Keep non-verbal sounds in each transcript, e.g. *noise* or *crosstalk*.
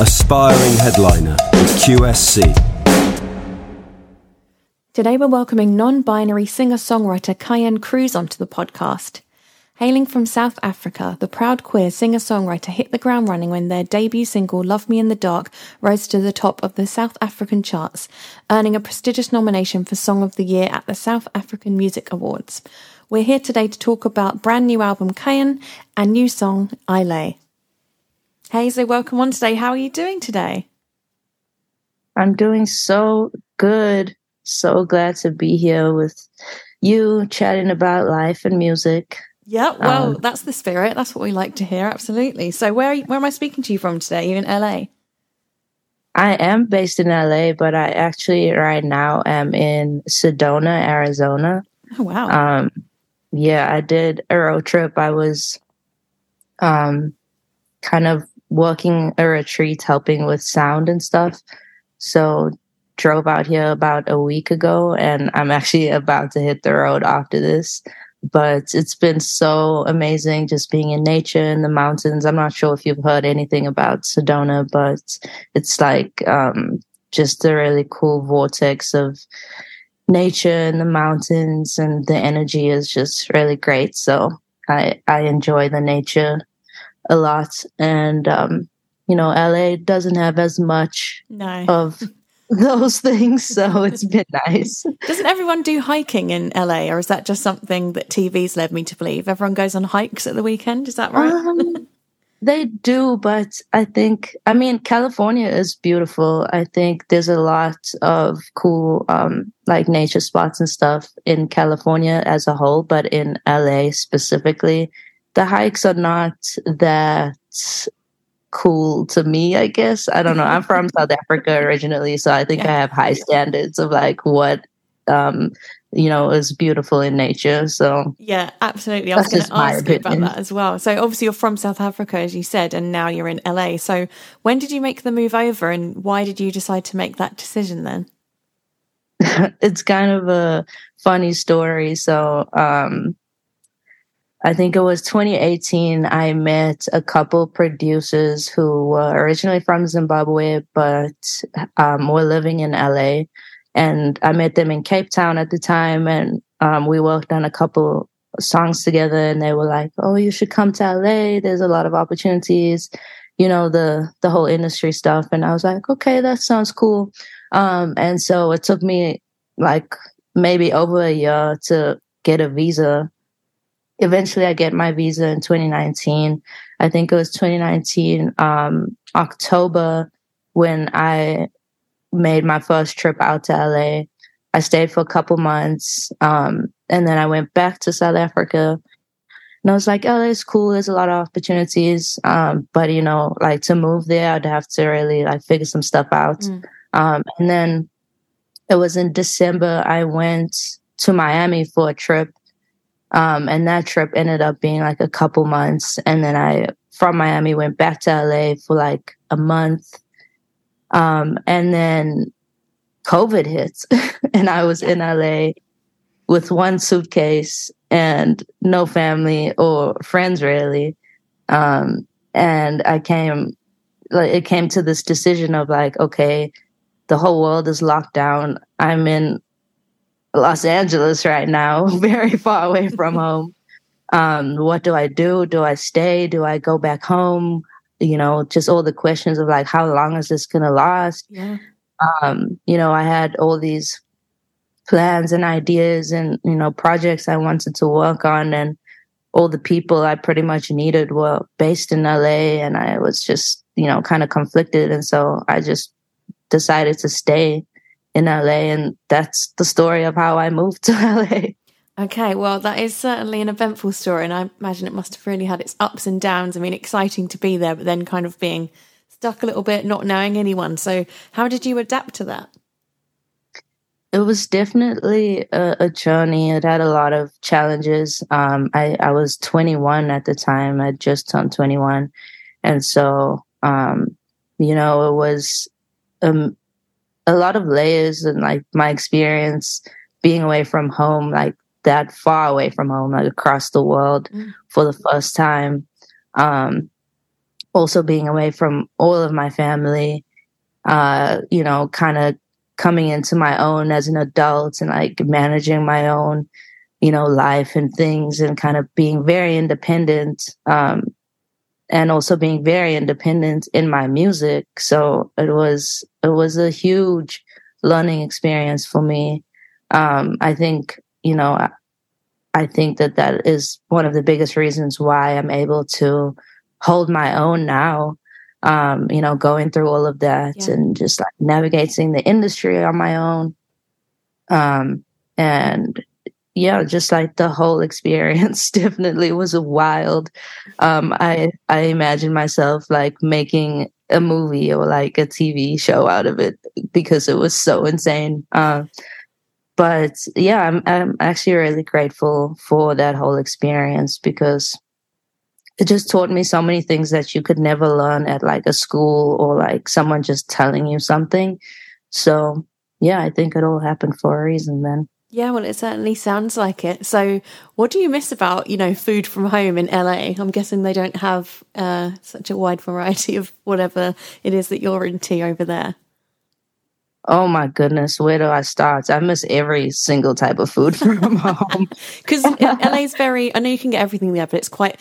aspiring headliner with QSC. Today we're welcoming non binary singer songwriter Kaien Cruz onto the podcast. Hailing from South Africa, the proud queer singer songwriter hit the ground running when their debut single Love Me in the Dark rose to the top of the South African charts, earning a prestigious nomination for Song of the Year at the South African Music Awards. We're here today to talk about brand new album Kaien and new song I Lay. Hey, so welcome on today. How are you doing today? I'm doing so good. So glad to be here with you chatting about life and music. Yeah, well, um, that's the spirit. That's what we like to hear. Absolutely. So, where you, where am I speaking to you from today? You in LA? I am based in LA, but I actually right now am in Sedona, Arizona. Oh wow. Um, yeah, I did a road trip. I was, um, kind of working a retreat, helping with sound and stuff. So drove out here about a week ago, and I'm actually about to hit the road after this but it's been so amazing just being in nature in the mountains. I'm not sure if you've heard anything about Sedona, but it's like um, just a really cool vortex of nature in the mountains, and the energy is just really great. So I I enjoy the nature a lot, and um, you know, LA doesn't have as much no. of *laughs* those things. So it's been nice. Doesn't everyone do hiking in LA, or is that just something that TV's led me to believe? Everyone goes on hikes at the weekend. Is that right? Um, *laughs* they do, but I think, I mean, California is beautiful. I think there's a lot of cool, um, like nature spots and stuff in California as a whole, but in LA specifically, the hikes are not that cool to me, I guess. I don't know. I'm *laughs* from South Africa originally, so I think yeah. I have high standards of like what um you know is beautiful in nature. So Yeah, absolutely. I was going to ask you about that as well. So obviously you're from South Africa as you said and now you're in LA. So when did you make the move over and why did you decide to make that decision then? *laughs* it's kind of a funny story. So um I think it was 2018. I met a couple producers who were originally from Zimbabwe, but um, were living in LA. And I met them in Cape Town at the time, and um, we worked on a couple songs together. And they were like, "Oh, you should come to LA. There's a lot of opportunities." You know the the whole industry stuff, and I was like, "Okay, that sounds cool." Um, and so it took me like maybe over a year to get a visa eventually I get my visa in 2019. I think it was 2019 um, October when I made my first trip out to LA. I stayed for a couple months, um, and then I went back to South Africa. And I was like, "Oh, it's cool. There's a lot of opportunities, um, but you know, like to move there, I'd have to really like figure some stuff out." Mm. Um, and then it was in December. I went to Miami for a trip um, and that trip ended up being like a couple months. And then I, from Miami, went back to LA for like a month. Um, and then COVID hits *laughs* and I was in LA with one suitcase and no family or friends really. Um, and I came, like, it came to this decision of like, okay, the whole world is locked down. I'm in Los Angeles right now, *laughs* very far away from home. Um, what do I do? Do I stay? Do I go back home? You know, just all the questions of like, how long is this going to last? Yeah. Um, you know, I had all these plans and ideas and, you know, projects I wanted to work on and all the people I pretty much needed were based in LA and I was just, you know, kind of conflicted. And so I just decided to stay in LA. And that's the story of how I moved to *laughs* LA. Okay, well, that is certainly an eventful story, and I imagine it must have really had its ups and downs. I mean, exciting to be there, but then kind of being stuck a little bit, not knowing anyone. So, how did you adapt to that? It was definitely a, a journey. It had a lot of challenges. Um, I, I was 21 at the time. I just turned 21, and so um, you know, it was um, a lot of layers and like my experience being away from home, like that far away from home, like across the world mm. for the first time. Um, also being away from all of my family, uh, you know, kind of coming into my own as an adult and like managing my own, you know, life and things and kind of being very independent. Um, and also being very independent in my music. So it was, it was a huge learning experience for me. Um, I think, you know, I, I think that that is one of the biggest reasons why I'm able to hold my own now um, you know, going through all of that yeah. and just like navigating the industry on my own. Um, and yeah, just like the whole experience *laughs* definitely was wild. Um, I, I imagine myself like making a movie or like a TV show out of it because it was so insane. Uh, but yeah, I'm, I'm actually really grateful for that whole experience because it just taught me so many things that you could never learn at like a school or like someone just telling you something. So yeah, I think it all happened for a reason then. Yeah, well, it certainly sounds like it. So, what do you miss about you know food from home in LA? I'm guessing they don't have uh, such a wide variety of whatever it is that you're into over there. Oh my goodness, where do I start? I miss every single type of food *laughs* from home. *laughs* Because LA is very, I know you can get everything there, but it's quite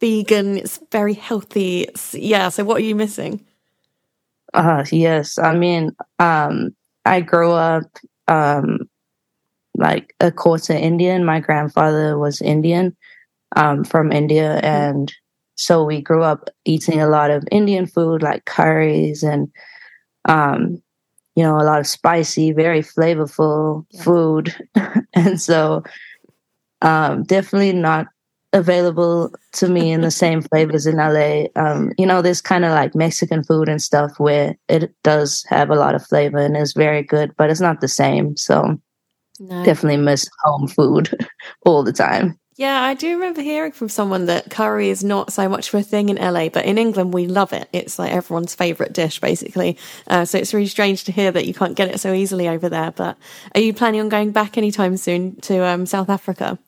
vegan, it's very healthy. It's, yeah, so what are you missing? Uh, yes, I mean, um, I grew up um, like a quarter Indian. My grandfather was Indian um, from India. And so we grew up eating a lot of Indian food like curries and um, you know, a lot of spicy, very flavorful yeah. food. *laughs* and so um, definitely not available to me in the *laughs* same flavors in LA. Um, you know, there's kind of like Mexican food and stuff where it does have a lot of flavor and is very good, but it's not the same. So no. definitely miss home food *laughs* all the time. Yeah, I do remember hearing from someone that curry is not so much of a thing in LA, but in England we love it. It's like everyone's favourite dish, basically. Uh, so it's really strange to hear that you can't get it so easily over there. But are you planning on going back anytime soon to um, South Africa?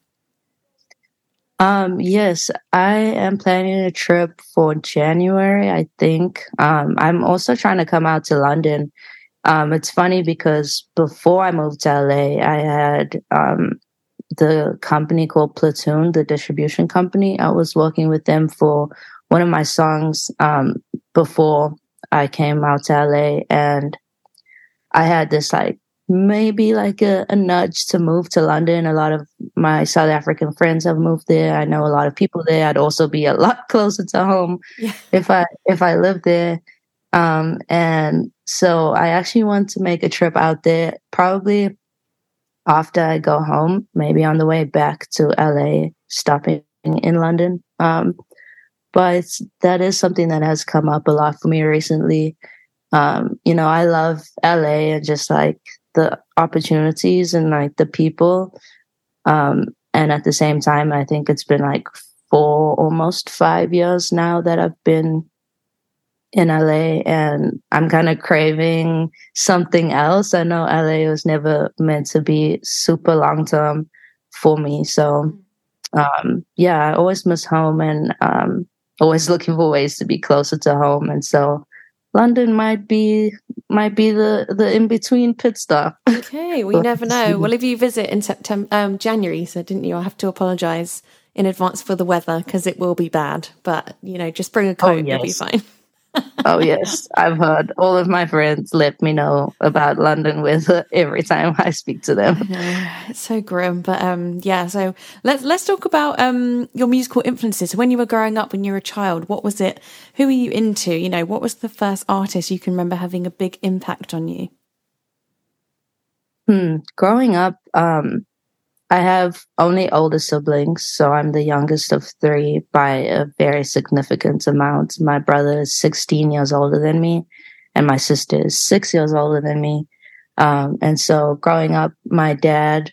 Um, yes, I am planning a trip for January, I think. Um, I'm also trying to come out to London. Um, it's funny because before I moved to LA, I had um, the company called Platoon, the distribution company. I was working with them for one of my songs um, before I came out to LA, and I had this like maybe like a, a, nudge to move to London. A lot of my South African friends have moved there. I know a lot of people there. I'd also be a lot *laughs* closer to home yeah. if I if I lived there. Um, and so I actually want to make a trip out there, probably after I go home, maybe on the way back to LA, stopping in London. Um, but that is something that has come up a lot for me recently. Um, you know, I love LA and just like the opportunities and like the people. Um, and at the same time, I think it's been like four, almost five years now that I've been in LA and I'm kind of craving something else. I know LA was never meant to be super long term for me. So, um, yeah, I always miss home and um, always *laughs* looking for ways to be closer to home. And so London might be might be the the in between pit stop. Okay, we *laughs* never know. Well, if you visit in September, um, January, so didn't you? I have to apologise in advance for the weather because it will be bad. But you know, just bring a coat, oh, yes. you'll be fine *laughs* oh yes, I've heard all of my friends let me know about London weather every time I speak to them. it's so grim, but um, yeah. So let's let's talk about um, your musical influences. When you were growing up, when you were a child, what was it? Who were you into? You know, what was the first artist you can remember having a big impact on you? Hmm. Growing up, um, I have only older siblings, so I'm the youngest of three by a very significant amount. My brother is 16 years older than me, and my sister is six years older than me. Um, and so growing up, my dad,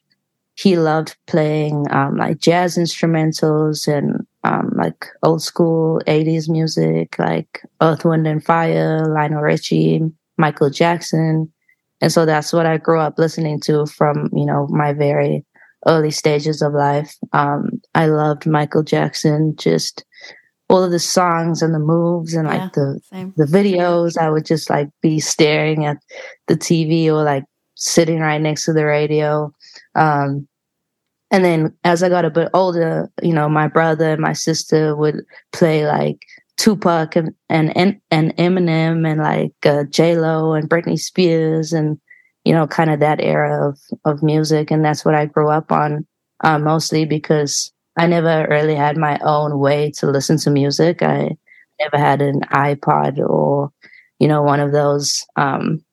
he loved playing um, like jazz instrumentals and um, like old school 80s music, like Earth, Wind, and Fire, Lionel Richie, Michael Jackson. And so that's what I grew up listening to from, you know, my very early stages of life. Um, I loved Michael Jackson just all of the songs and the moves and like Yeah, the same. the videos. I would just like be staring at the TV or like sitting right next to the radio. Um, and then as I got a bit older, you know, my brother and my sister would play like Tupac and and and, and Eminem and like uh, J Lo and Britney Spears and you know, kind of that era of of music, and that's what I grew up on uh, mostly because I never really had my own way to listen to music. I never had an iPod or you know one of those um,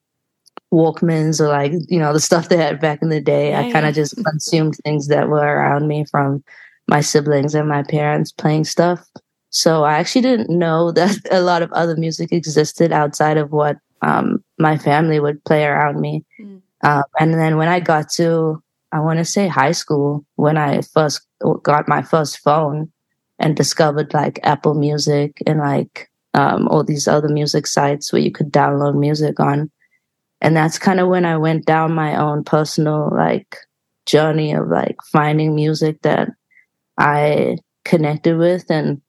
Walkmans or like you know the stuff they had back in the day. Yeah, I kind yeah. of just consumed things that were around me from my siblings and my parents playing stuff. So I actually didn't know *laughs* that a lot of other music existed outside of what um, my family would play around me. Mm. Um, and then when I got to, I want to say high school, when I first got my first phone and discovered like Apple Music and like um, all these other music sites where you could download music on. And that's kind of when I went down my own personal like journey of like finding music that I connected with. And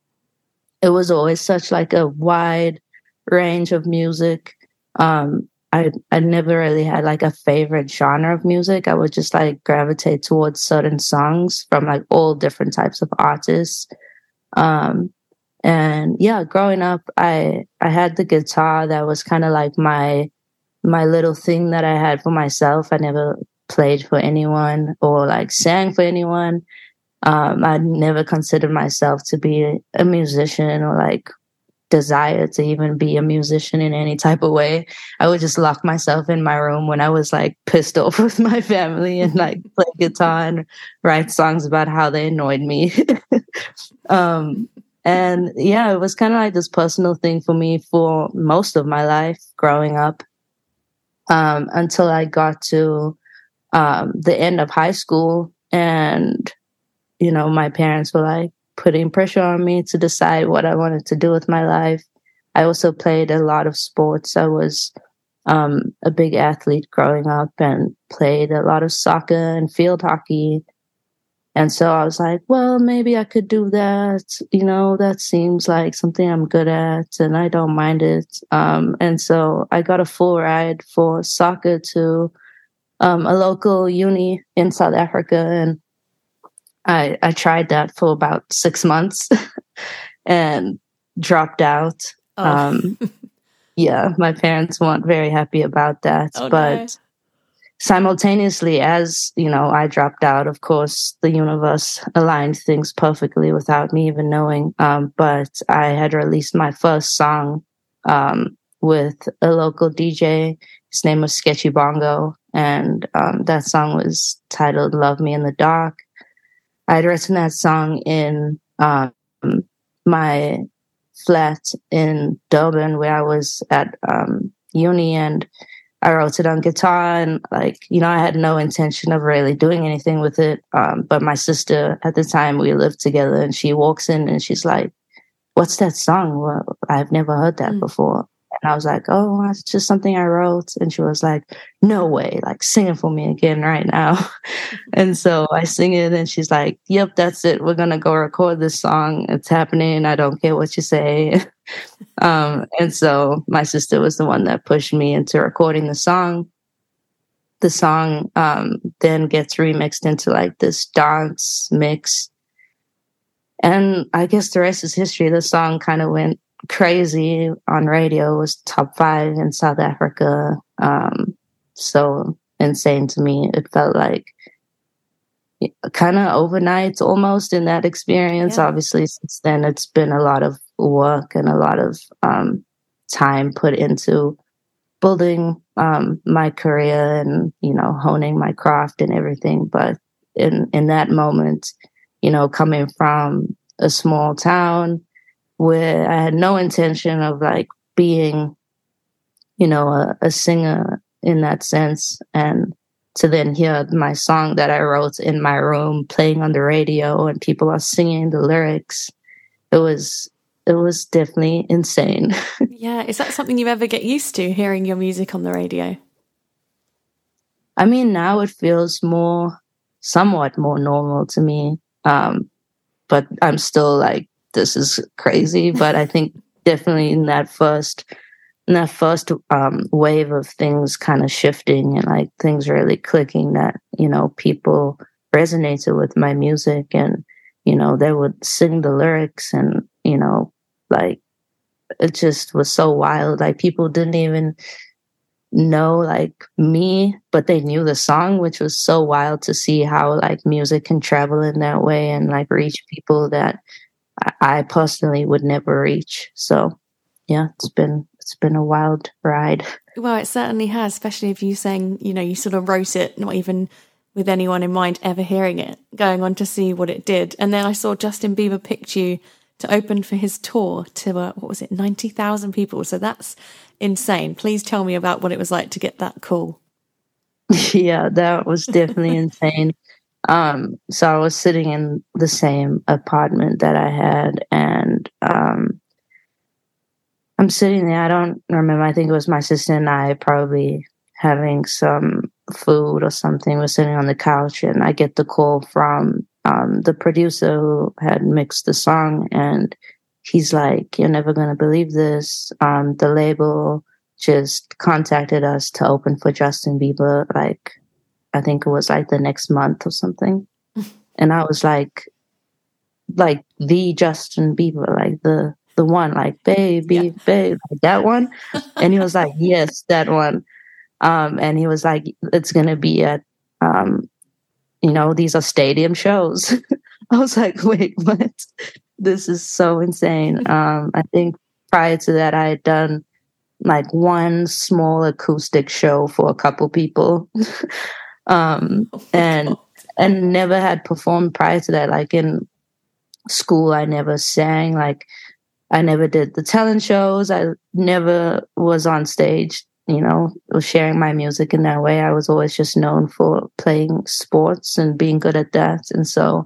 it was always such like a wide range of music. Um, I I never really had like a favorite genre of music. I would just like gravitate towards certain songs from like all different types of artists. Um, and yeah, growing up, I I had the guitar that was kind of like my my little thing that I had for myself. I never played for anyone or like sang for anyone. Um, I never considered myself to be a musician or like desire to even be a musician in any type of way. I would just lock myself in my room when I was like pissed *laughs* off with my family and like play guitar and write songs about how they annoyed me. *laughs* um, and yeah, it was kind of like this personal thing for me for most of my life growing up um, until I got to um, the end of high school. And, you know, my parents were like putting pressure on me to decide what I wanted to do with my life. I also played a lot of sports. I was um, a big athlete growing up and played a lot of soccer and field hockey. And so I was like, well, maybe I could do that. You know, that seems like something I'm good at and I don't mind it. Um, and so I got a full ride for soccer to um, a local uni in South Africa. And I, I tried that for about six months *laughs* and dropped out. Oh. Um, *laughs* yeah, my parents weren't very happy about that. No. but simultaneously, as you know, I dropped out. Of course, the universe aligned things perfectly without me even knowing. Um, but I had released my first song um, with a local DJ. His name was Sketchy Bongo, and um, that song was titled "Love Me in the Dark." I had written that song in um, my flat in Durban where I was at um, uni and I wrote it on guitar and like, you know, I had no intention of really doing anything with it. Um, but my sister at the time we lived together and she walks in and she's like, what's that song? Well, I've never heard that Mm. before. And I was like, oh, it's just something I wrote. And she was like, no way, like sing it for me again right now. *laughs* and so I sing it and she's like, yep, that's it. We're going to go record this song. It's happening. I don't care what you say. *laughs* um, and so my sister was the one that pushed me into recording the song. The song um, then gets remixed into like this dance mix. And I guess the rest is history. The song kind of went crazy on radio, was top five in South Africa. Um, so insane to me. It felt like kind of overnight almost in that experience. Yeah. Obviously, since then, it's been a lot of work and a lot of um, time put into building um, my career and, you know, honing my craft and everything. But in, in that moment, you know, coming from a small town where I had no intention of like being, you know, a, a singer in that sense. And to then hear my song that I wrote in my room playing on the radio and people are singing the lyrics, it was it was definitely insane. *laughs* yeah, is that something you ever get used to hearing your music on the radio? I mean, now it feels more, somewhat more normal to me. Um, but I'm still like this is crazy. But I think definitely in that first in that first um, wave of things kind of shifting and like things really clicking that you know people resonated with my music and you know they would sing the lyrics and you know like it just was so wild like people didn't even know like me but they knew the song which was so wild to see how like music can travel in that way and like reach people that i personally would never reach. So yeah it's been it's been a wild ride. Well it certainly has especially if you saying you know you sort of wrote it not even with anyone in mind ever hearing it going on to see what it did. And then i saw justin bieber picked you to open for his tour to uh, what was it 90,000 people. So that's insane. Please tell me about what it was like to get that call. *laughs* Yeah that was definitely *laughs* insane um so i was sitting in the same apartment that i had and um i'm sitting there i don't remember i think it was my sister and i probably having some food or something we're sitting on the couch and i get the call from um, the producer who had mixed the song, and he's like, "You're never gonna believe this." Um, the label just contacted us to open for Justin Bieber. Like, I think it was like the next month or something, *laughs* and I was like, like the Justin Bieber, like the the one, like baby, yeah. babe, like that one, *laughs* and he was like, "Yes, that one." Um, and he was like, "It's gonna be at um, you know, these are stadium shows. *laughs* I was like, wait, what? This is so insane. Um, I think prior to that, I had done like one small acoustic show for a couple people. Um, and, and never had performed prior to that. Like in school, I never sang. Like I never did the talent shows. I never was on stage you know, sharing my music in that way. I was always just known for playing sports and being good at that. And so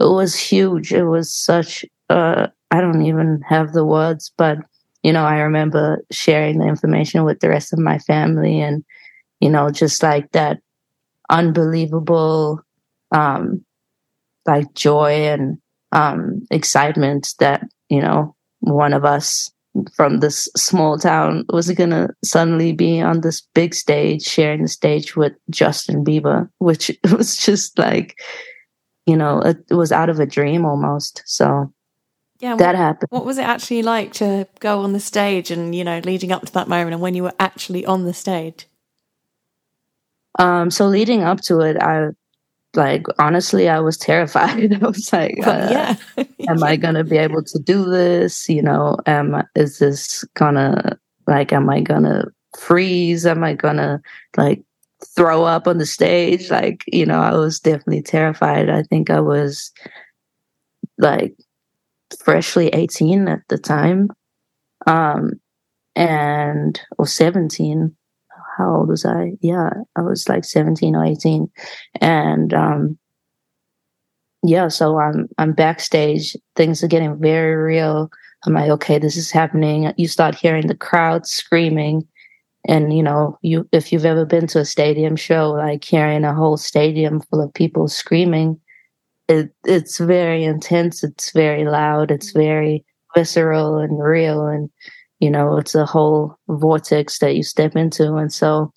it was huge. It was such, uh, I don't even have the words, but, you know, I remember sharing the information with the rest of my family and, you know, just like that unbelievable, um, like joy and, um, excitement that, you know, one of us from this small town was going to suddenly be on this big stage, sharing the stage with Justin Bieber, which *laughs* was just like, you know, it, it was out of a dream almost. So yeah, that what, happened. What was it actually like to go on the stage and, you know, leading up to that moment and when you were actually on the stage? Um, so leading up to it, I like honestly i was terrified. *laughs* I was like uh, yeah. *laughs* am i gonna be able to do this? You know am is this gonna like am i gonna freeze? Am i gonna like throw up on the stage? Like you know i was definitely terrified. I think i was like freshly 18 at the time um and or 17 how old was I? Yeah, I was like 17 or 18. And um yeah, so I'm I'm backstage, things are getting very real. I'm like, okay, this is happening. You start hearing the crowd screaming. And you know, you if you've ever been to a stadium show, like hearing a whole stadium full of people screaming, it it's very intense, it's very loud, it's very visceral and real and you know it's a whole vortex that you step into. And so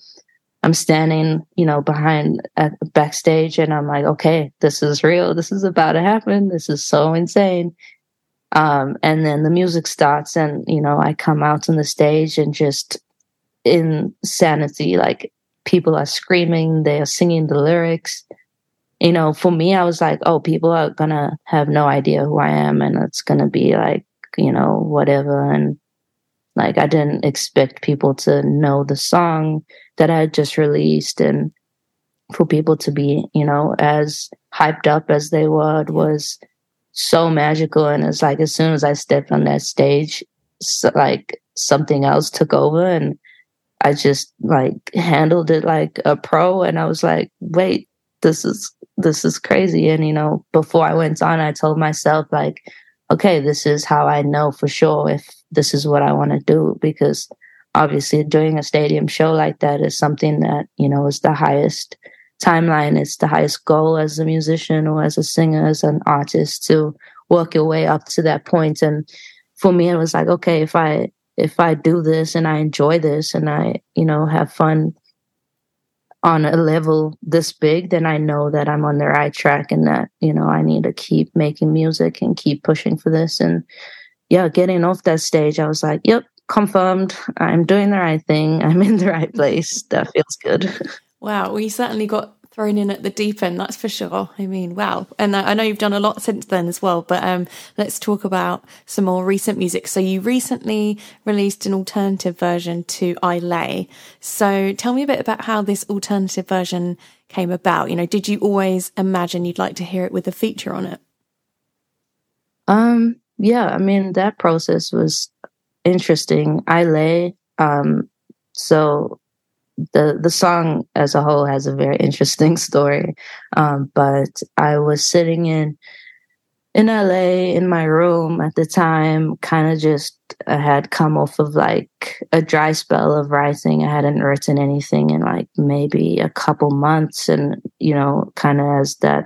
i'm standing you know behind at backstage and i'm like okay this is real. This is about to happen. This is so insane. Um, and then the music starts and you know i come out on the stage and just insanity. Like people are screaming. They are singing the lyrics. You know for me i was like oh people are gonna have no idea who i am and it's gonna be like you know whatever. And like I didn't expect people to know the song that I just released and for people to be, you know, as hyped up as they were was so magical. And it's like as soon as I stepped on that stage, so, like something else took over and I just like handled it like a pro. And I was like, wait, this is this is crazy. And you know, before I went on, I told myself like, okay, this is how I know for sure if this is what I want to do because obviously doing a stadium show like that is something that, you know, is the highest timeline. It's the highest goal as a musician or as a singer, as an artist to work your way up to that point. And for me, it was like, okay, if I if I do this and I enjoy this and I, you know, have fun on a level this big, then I know that I'm on the right track and that, you know, I need to keep making music and keep pushing for this. And yeah, getting off that stage, I was like, yep, confirmed. I'm doing the right thing. I'm in the right place. That feels good. *laughs* Wow. Well, you certainly got thrown in at the deep end, that's for sure. I mean, wow. And I know you've done a lot since then as well, but um, let's talk about some more recent music. So you recently released an alternative version to I Lay. So tell me a bit about how this alternative version came about. You know, did you always imagine you'd like to hear it with a feature on it? Um, yeah, I mean, that process was interesting. I Lay, um, so the the song as a whole has a very interesting *laughs* story. Um, but I was sitting in in LA in my room at the time, kind of just I had come off of like a dry spell of writing. I hadn't written anything in like maybe a couple months, and you know, kind of as that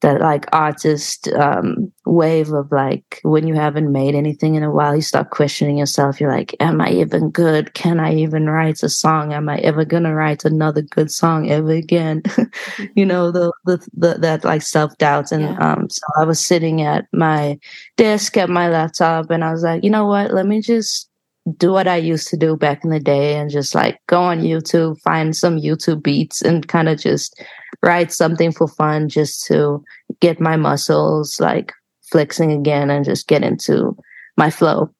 that like artist um, wave of like when you haven't made anything in a while, you start questioning yourself. You're like, am I even good? Can I even write a song? Am I ever gonna write another good song ever again? *laughs* you know, the, the, the that like self doubt. And yeah. um, so I was sitting at my desk at my laptop, and I was like, you know what? Let me just do what I used to do back in the day and just like go on YouTube, find some YouTube beats and kind of just write something for fun just to get my muscles like flexing again and just get into my flow.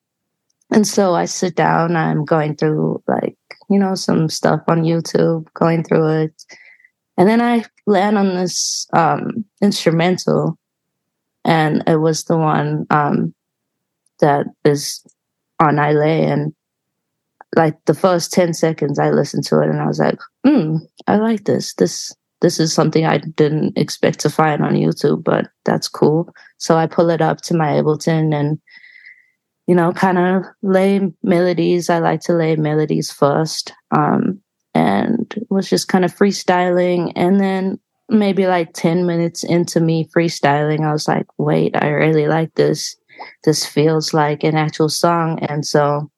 And so I sit down, I'm going through like, you know, some stuff on YouTube, going through it. And then I land on this um, instrumental, and it was the one um, that is on I Lay. And like the first 10 seconds, I listened to it and I was like, hmm, I like this. This this is something I didn't expect to find on YouTube, but that's cool. So I pull it up to my Ableton and, you know, kind of lay melodies. I like to lay melodies first. Um, and was just kind of freestyling. And then maybe like 10 minutes into me freestyling, I was like, wait, I really like this. This feels like an actual song. And so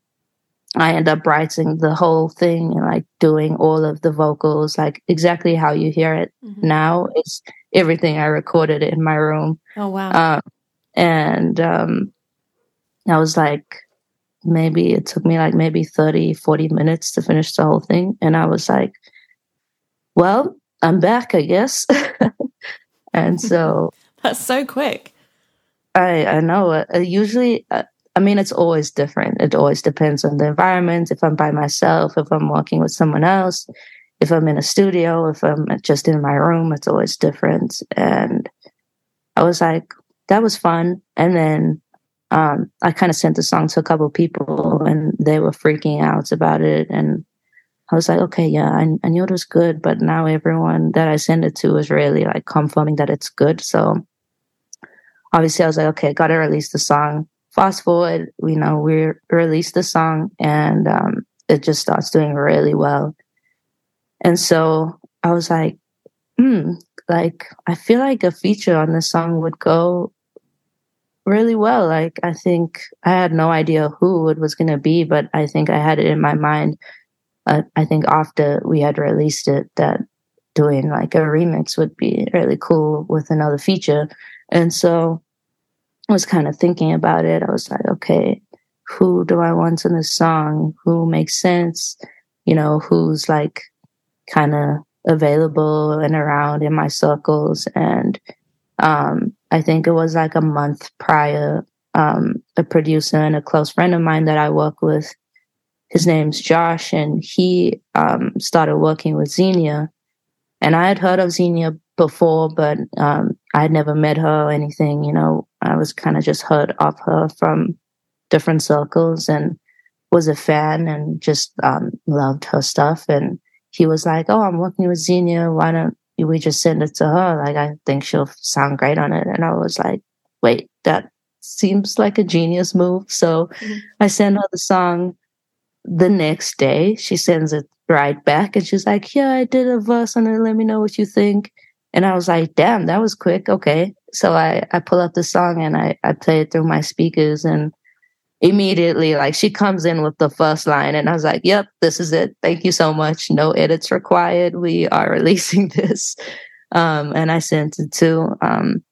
I end up writing the whole thing and like doing all of the vocals, like exactly how you hear it mm-hmm. now It's everything I recorded in my room. Oh wow! Um, and um, I was like, maybe it took me like maybe 30, 40 minutes to finish the whole thing, and I was like, well, I'm back, I guess. *laughs* and so *laughs* that's so quick. I I know. Uh, usually, uh, I mean, it's always different. It always depends on the environment. If I'm by myself, if I'm working with someone else, if I'm in a studio, if I'm just in my room, it's always different. And I was like, that was fun. And then um, I kind of sent the song to a couple people and they were freaking out about it. And I was like, okay, yeah, I, I knew it was good, but now everyone that I send it to is really like confirming that it's good. So obviously I was like, okay, gotta release the song fast forward, you know, we released the song and um, it just starts doing really well. And so I was like, hmm, like I feel like a feature on this song would go really well. Like I think I had no idea who it was to be, but I think I had it in my mind. Uh, I think after we had released it, that doing like a remix would be really cool with another feature. And so I was kind of thinking about it. I was like, okay, who do I want in this song? Who makes sense? You know, who's like kind of available and around in my circles. And um, I think it was like a month prior, um, a producer and a close friend of mine that I work with, his name's Josh, and he um, started working with Xenia. And I had heard of Xenia before, but um, I had never met her or anything. You know, I was kind of just heard of her from different circles and was a fan and just um, loved her stuff. And he was like, "Oh, I'm working with Xenia. Why don't we just send it to her? Like, I think she'll sound great on it." And I was like, "Wait, that seems like a genius move." So mm-hmm. I sent her the song. The next day, she sends it right back, and she's like, "Yeah, I did a verse on it. Let me know what you think." And I was like, damn, that was quick. Okay. So I, I pull up the song and I, I play it through my speakers and immediately like she comes in with the first line and I was like, Yep, this is it. Thank you so much. No edits required. We are *laughs* releasing this. Um, and I sent it to um,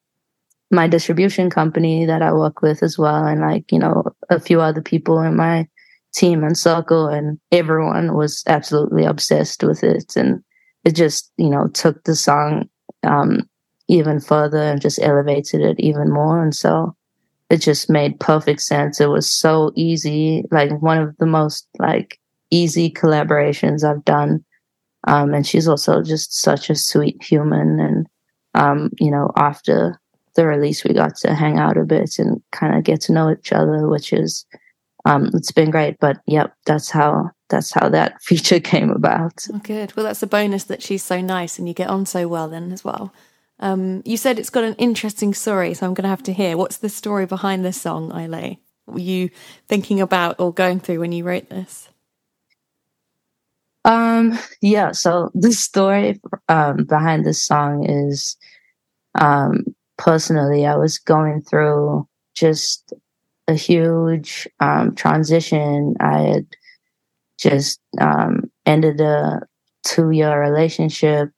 my distribution company that I work with as well, and like, you know, a few other people in my team and circle, and everyone was absolutely obsessed with it. And it just, you know, took the song um, even further and just elevated it even more. And so it just made perfect sense. It was so easy, like one of the most like easy collaborations I've done. Um, and she's also just such a sweet human. And, um, you know, after the release, we got to hang out a bit and kind of get to know each other, which is, um, it's been great. But yep, that's how, that's how that *laughs* feature came about. Oh, good. Well, that's a bonus that she's so nice and you get on so well then as well. Um, you said it's got an interesting story, so I'm going to have to hear. What's the story behind this song, I Lay? What were you thinking about or going through when you wrote this? Um, yeah, so *laughs* the story um, behind this song is um, personally, I was going through just a huge um, transition. I had just um, ended a two year relationship,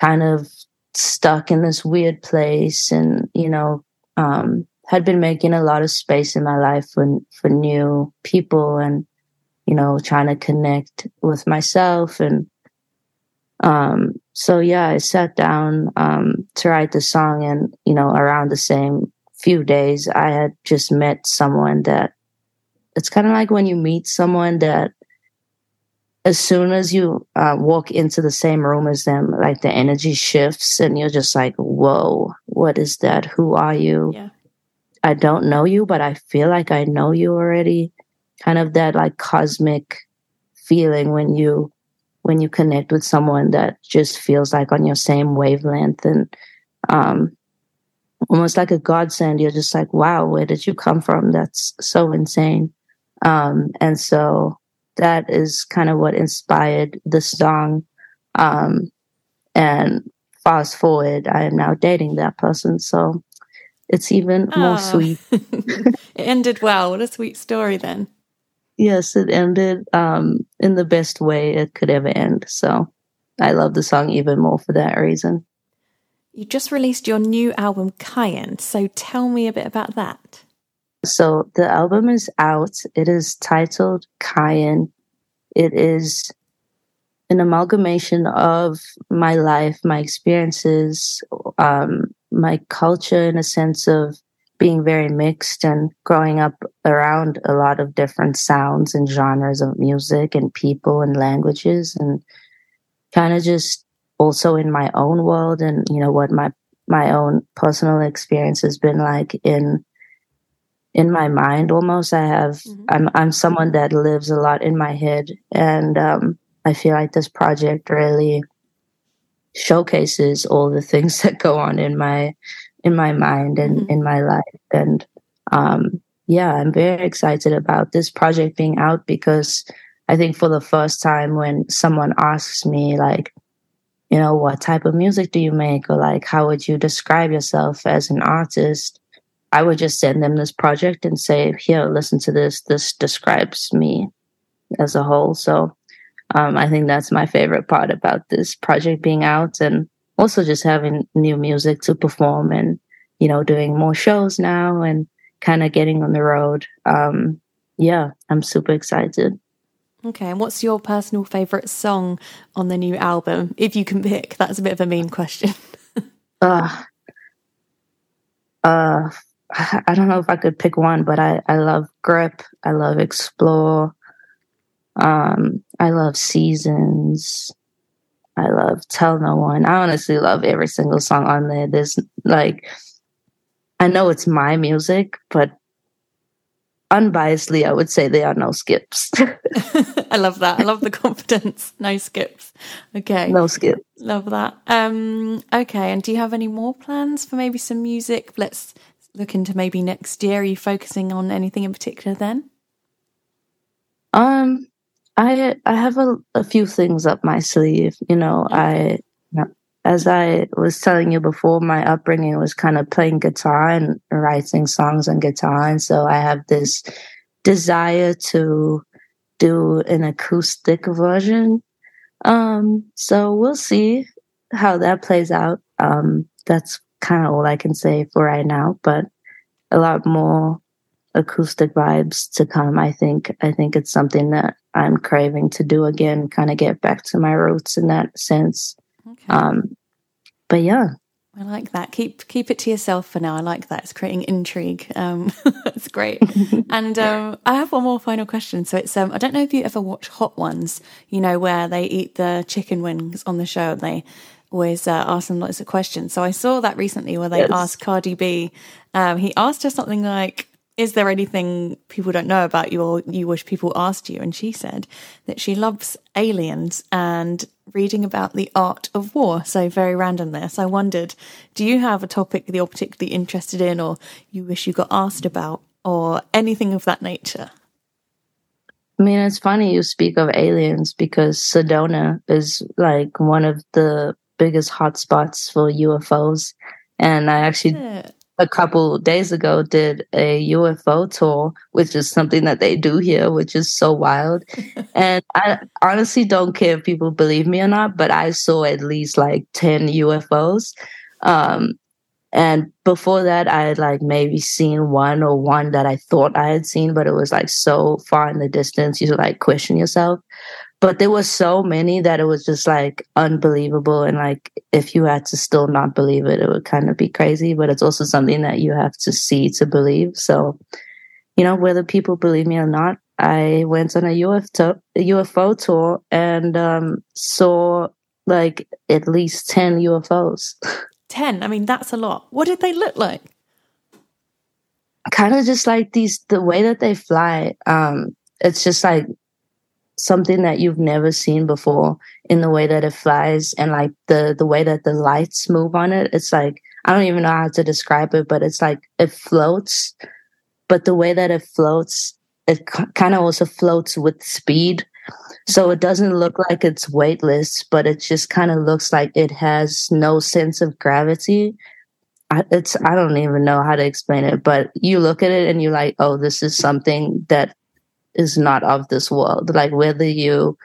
kind of stuck in this weird place and you know um, had been making a lot of space in my life for for new people and you know trying to connect with myself and um, so yeah i sat down um, to write the song and you know around the same few days i had just met someone that it's kind of like when you meet someone that as soon as you uh, walk into the same room as them, like the energy shifts and you're just like, whoa, what is that? Who are you? Yeah. I don't know you, but I feel like I know you already. Kind of that like cosmic feeling when you when you connect with someone that just feels like on your same wavelength and um almost like a godsend. You're just like, wow, where did you come from? That's so insane. Um, and so that is kind of what inspired the song. Um, and fast forward, I am now dating that person. So it's even oh. more sweet. *laughs* it ended well. What a sweet story then. Yes, it ended um, in the best way it could ever end. So I love the song even more for that reason. You just released your new album, Kaien. So tell me a bit about that. So the album is out. It is titled Kaien. It is an amalgamation of my life, my experiences, um, my culture in a sense of being very mixed and growing up around a lot of different sounds and genres of music and people and languages and kind of just also in my own world and you know what my my own personal experience has been like in in my mind almost i have mm-hmm. i'm i'm someone that lives a lot in my head and um, i feel like this project really showcases all the things *laughs* that go on in my in my mind and mm-hmm. in my life and um, yeah i'm very excited about this project being out because i think for the first time when someone asks me like you know what type of music do you make or like how would you describe yourself as an artist I would just send them this project and say, here, listen to this. This describes me as a whole. So um, I think that's my favorite part about this project being out and also just having new music to perform and, you know, doing more shows now and kind of getting on the road. Um, yeah, I'm super excited. Okay, and what's your personal favorite song on the new album? If you can pick, that's a bit of a mean question. *laughs* uh, uh, *laughs* I don't know if I could pick one, but I, I love Grip. I love Explore. Um, I love Seasons. I love Tell No One. I honestly love every single song on there. There's like, I know it's my music, but unbiasedly, I would say there are no skips. *laughs* *laughs* I love that. I love the confidence. No skips. Okay. No skips. Love that. Um, okay. And do you have any more plans for maybe some music? Let's look into maybe next year? Are you focusing on anything in particular then? Um, I I have a, a few things up my sleeve. You know, I as I was telling you before, my upbringing was kind of playing guitar and writing songs on guitar. And so I have this desire to do an acoustic version. Um, so we'll see how that plays out. Um, that's kind of all I can say for right now, but a lot more acoustic vibes to come. I think, I think it's something that I'm craving to do again, kind of get back to my roots in that sense. Okay. Um, but yeah, I like that. Keep keep it to yourself for now. I like that. It's creating intrigue. Um, *laughs* it's great. *laughs* and um, I have one more final question. So it's um, I don't know if you ever watch Hot Ones. You know where they eat the chicken wings on the show. And they always uh, ask them lots of questions. So I saw that recently where they yes. asked Cardi B. Um, he asked her something like, is there anything people don't know about you or you wish people asked you? And she said that she loves aliens and reading about the art of war. So very random there. So I wondered, do you have a topic that you're particularly interested in or you wish you got asked about or anything of that nature? I mean, it's funny you speak of aliens because Sedona is like one of the biggest hotspots for UFOs. And I actually yeah a couple days ago did a UFO tour, which is something that they do here, which is so wild. *laughs* and I honestly don't care if people believe me or not, but I saw at least like 10 UFOs. Um, and before that, I had like maybe seen one or one that I thought I had seen, but it was like so far in the distance, you like question yourself but there was so many that it was just like unbelievable and like if you had to still not believe it it would kind of be crazy but it's also something that you have to see to believe. So you know whether people believe me or not i went on a ufo, UFO tour and um, saw like at least 10 ufos 10 i mean that's a lot. What did they look like? Kind of just like these the way that they fly um it's just like something that you've never seen before in the way that it flies and like the the way that the lights move on it. It's like i don't even know how to describe it but it's like it floats but the way that it floats it kind of also floats with speed. So it doesn't look like it's weightless but it just kind of looks like it has no sense of gravity. It's i don't even know how to explain it but you look at it and you're like oh this is something that is not of this world. Like whether you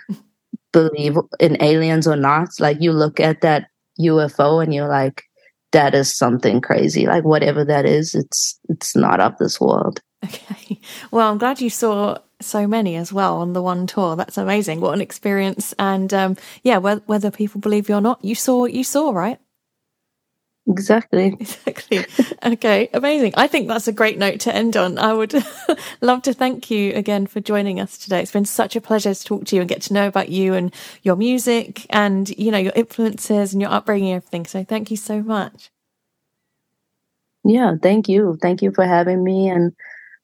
believe in aliens or not, like you look at that UFO and you're like, that is something crazy. Like whatever that is, it's it's not of this world. Okay. *laughs* Well, I'm glad you saw so many as well on the one tour. That's amazing. What an experience. And um, yeah, whether, whether people believe you or not, you saw you saw, right? Exactly. *laughs* Exactly. Okay, amazing. I think that's a great note to end on. I would *laughs* love to thank you again for joining us today. It's been such a pleasure to talk to you and get to know about you and your music and, you know, your influences and your upbringing and everything. So thank you so much. Yeah, thank you. Thank you for having me and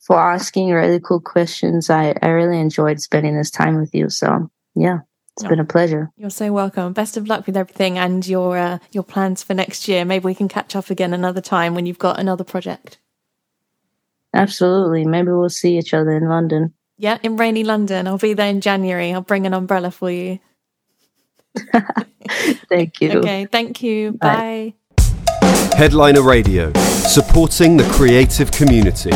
for asking really cool questions. I, I really enjoyed spending this time with you. So, yeah. It's oh, been a pleasure. You're so welcome. Best of luck with everything and your uh, your plans for next year. Maybe we can catch up again another time when you've got another project. Absolutely. Maybe we'll see each other in London. Yeah, in rainy London. I'll be there in January. I'll bring an umbrella for you. *laughs* thank you. Okay, thank you. Bye. Bye. Headliner Radio, supporting the creative community.